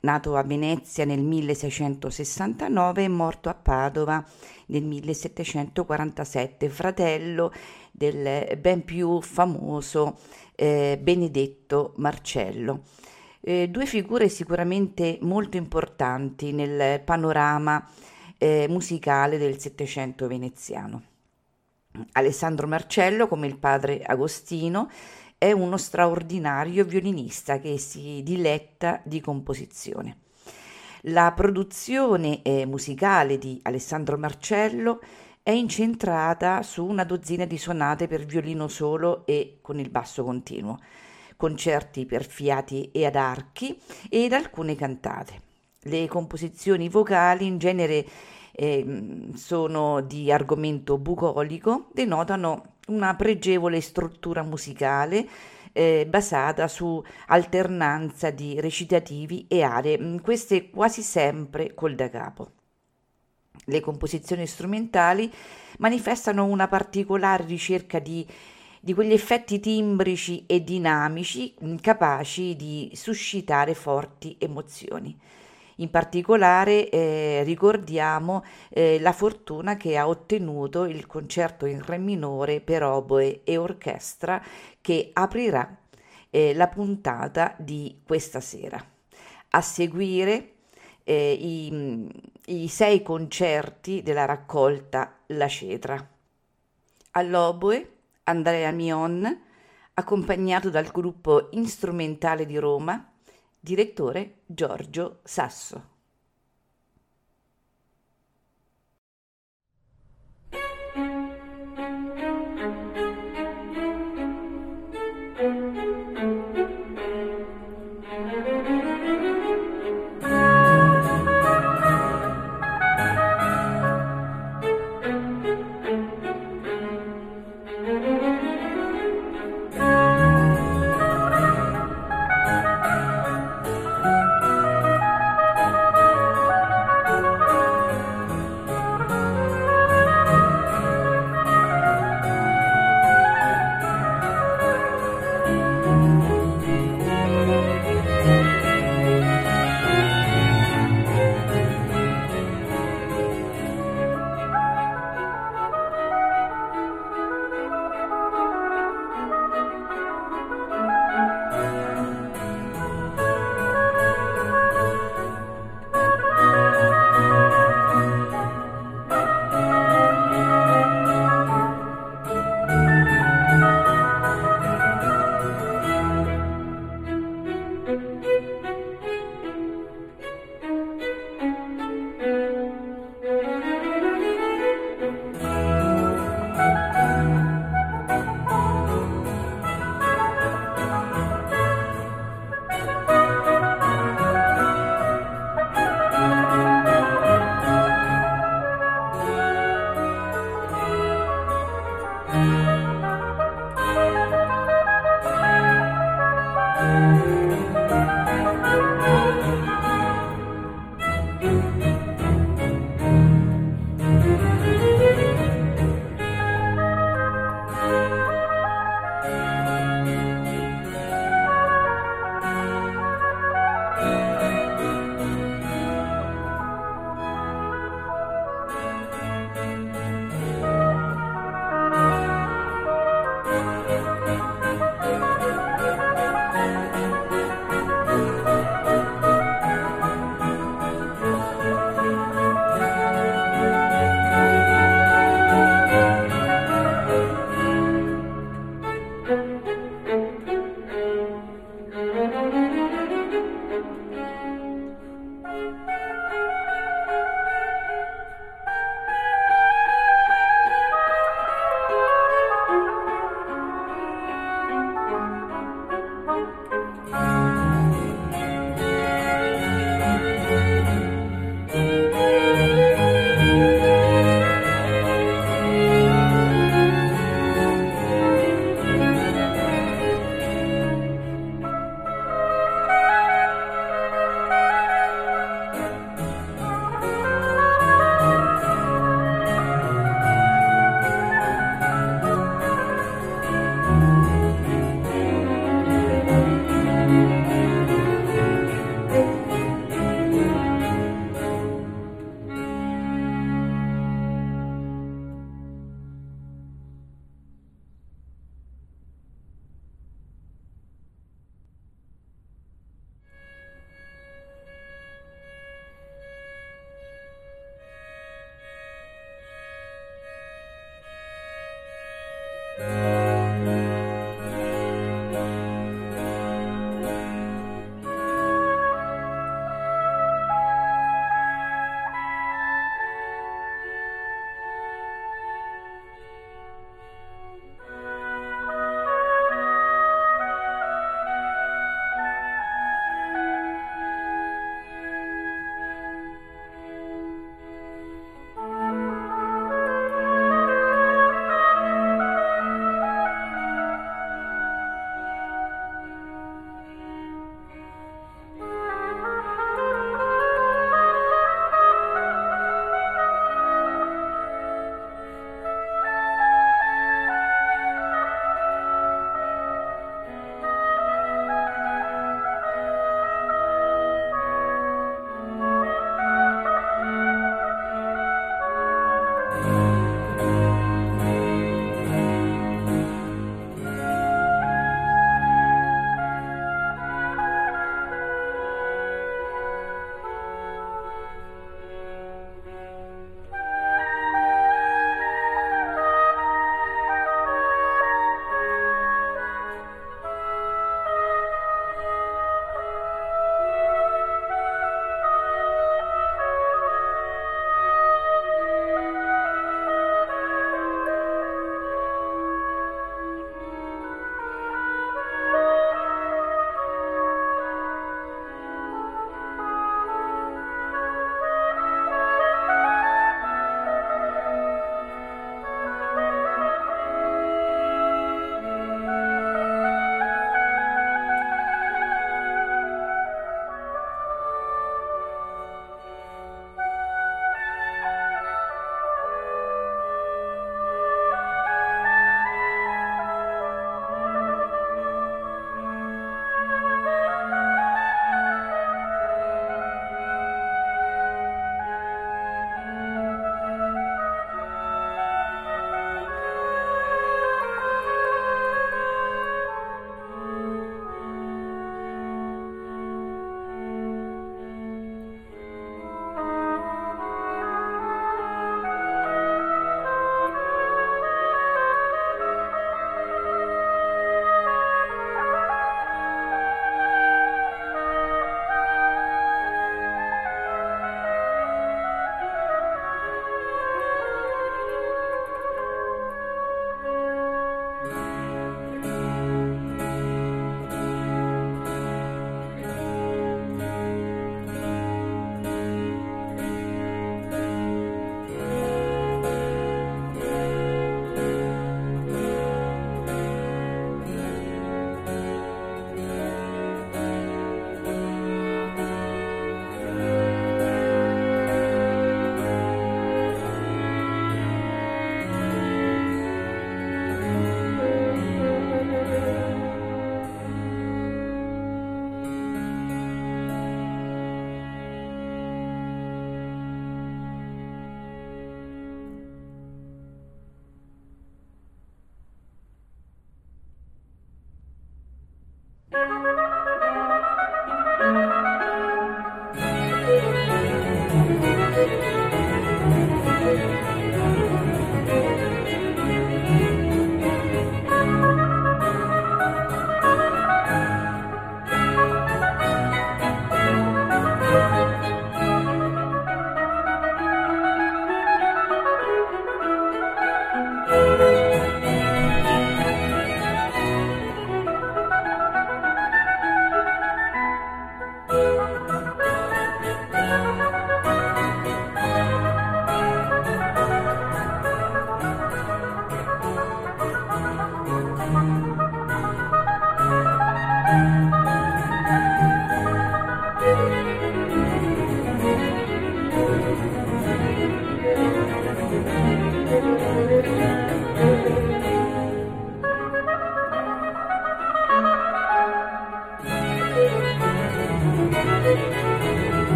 nato a Venezia nel 1669 e morto a Padova nel 1747, fratello del ben più famoso eh, Benedetto Marcello. Eh, due figure sicuramente molto importanti nel panorama eh, musicale del Settecento veneziano. Alessandro Marcello, come il padre Agostino, è uno straordinario violinista che si diletta di composizione. La produzione eh, musicale di Alessandro Marcello è incentrata su una dozzina di sonate per violino solo e con il basso continuo, concerti per fiati e ad archi ed alcune cantate. Le composizioni vocali in genere eh, sono di argomento bucolico, denotano una pregevole struttura musicale eh, basata su alternanza di recitativi e aree, mm, queste quasi sempre col da capo. Le composizioni strumentali manifestano una particolare ricerca di, di quegli effetti timbrici e dinamici mm, capaci di suscitare forti emozioni. In particolare eh, ricordiamo eh, la fortuna che ha ottenuto il concerto in re minore per oboe e orchestra che aprirà eh, la puntata di questa sera. A seguire eh, i, i sei concerti della raccolta La Cetra. All'oboe Andrea Mion, accompagnato dal gruppo Instrumentale di Roma, Direttore Giorgio Sasso.